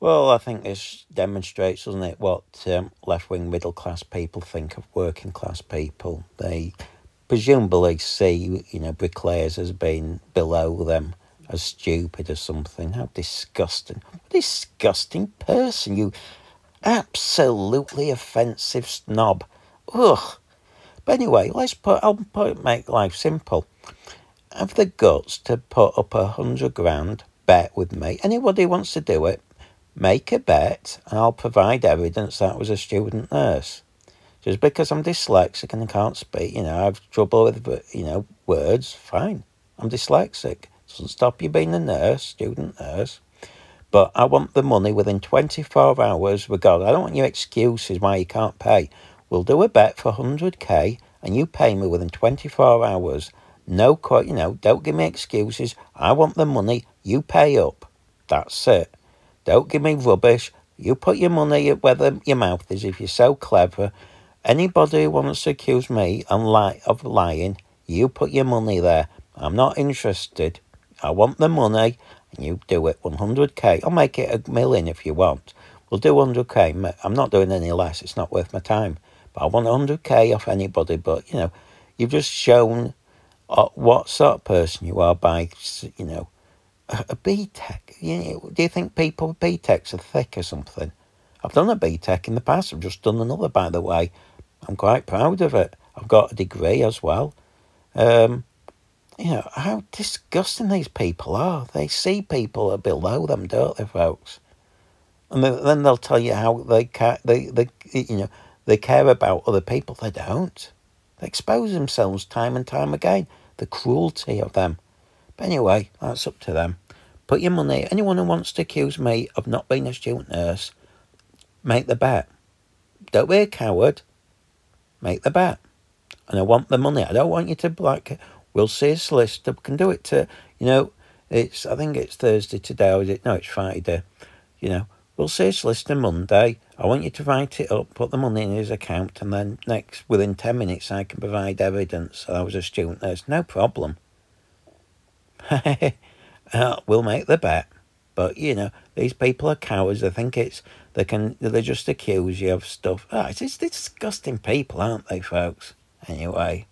Well, I think this demonstrates, doesn't it, what um, left wing middle class people think of working class people. They presumably see, you know, bricklayers as being below them, as stupid or something. How disgusting. Disgusting person, you absolutely offensive snob. Ugh. But anyway, let's put, I'll put, make life simple. Have the guts to put up a hundred grand bet with me. Anybody wants to do it, make a bet and I'll provide evidence that was a student nurse. Just because I'm dyslexic and I can't speak, you know, I have trouble with, you know, words, fine. I'm dyslexic. Doesn't stop you being a nurse, student nurse. But I want the money within 24 hours, regardless. I don't want your excuses why you can't pay. We'll do a bet for 100k and you pay me within 24 hours. No, you know, don't give me excuses. I want the money. You pay up. That's it. Don't give me rubbish. You put your money where your mouth is if you're so clever. Anybody who wants to accuse me of lying, you put your money there. I'm not interested. I want the money, and you do it 100k. I'll make it a million if you want. We'll do 100k. I'm not doing any less. It's not worth my time. But I want 100k off anybody. But, you know, you've just shown uh, what sort of person you are by, you know, a BTEC. You know, do you think people with BTECs are thick or something? I've done a BTEC in the past. I've just done another, by the way. I'm quite proud of it. I've got a degree as well. Um, you know, how disgusting these people are. They see people are below them, don't they, folks? And then they'll tell you how they, care, they, they, you know, they care about other people. They don't. They expose themselves time and time again. The cruelty of them. But anyway, that's up to them. Put your money. Anyone who wants to accuse me of not being a student nurse, make the bet. Don't be a coward. Make the bet. And I want the money. I don't want you to like. We'll see a solicitor. We can do it to. You know, it's. I think it's Thursday today. Or is it? No, it's Friday. You know, we'll see a solicitor Monday. I want you to write it up, put the money in his account, and then next within ten minutes I can provide evidence that I was a student nurse. No problem. uh, we'll make the bet. But you know, these people are cowards. They think it's they can they just accuse you of stuff. Oh, it's disgusting people, aren't they, folks? Anyway,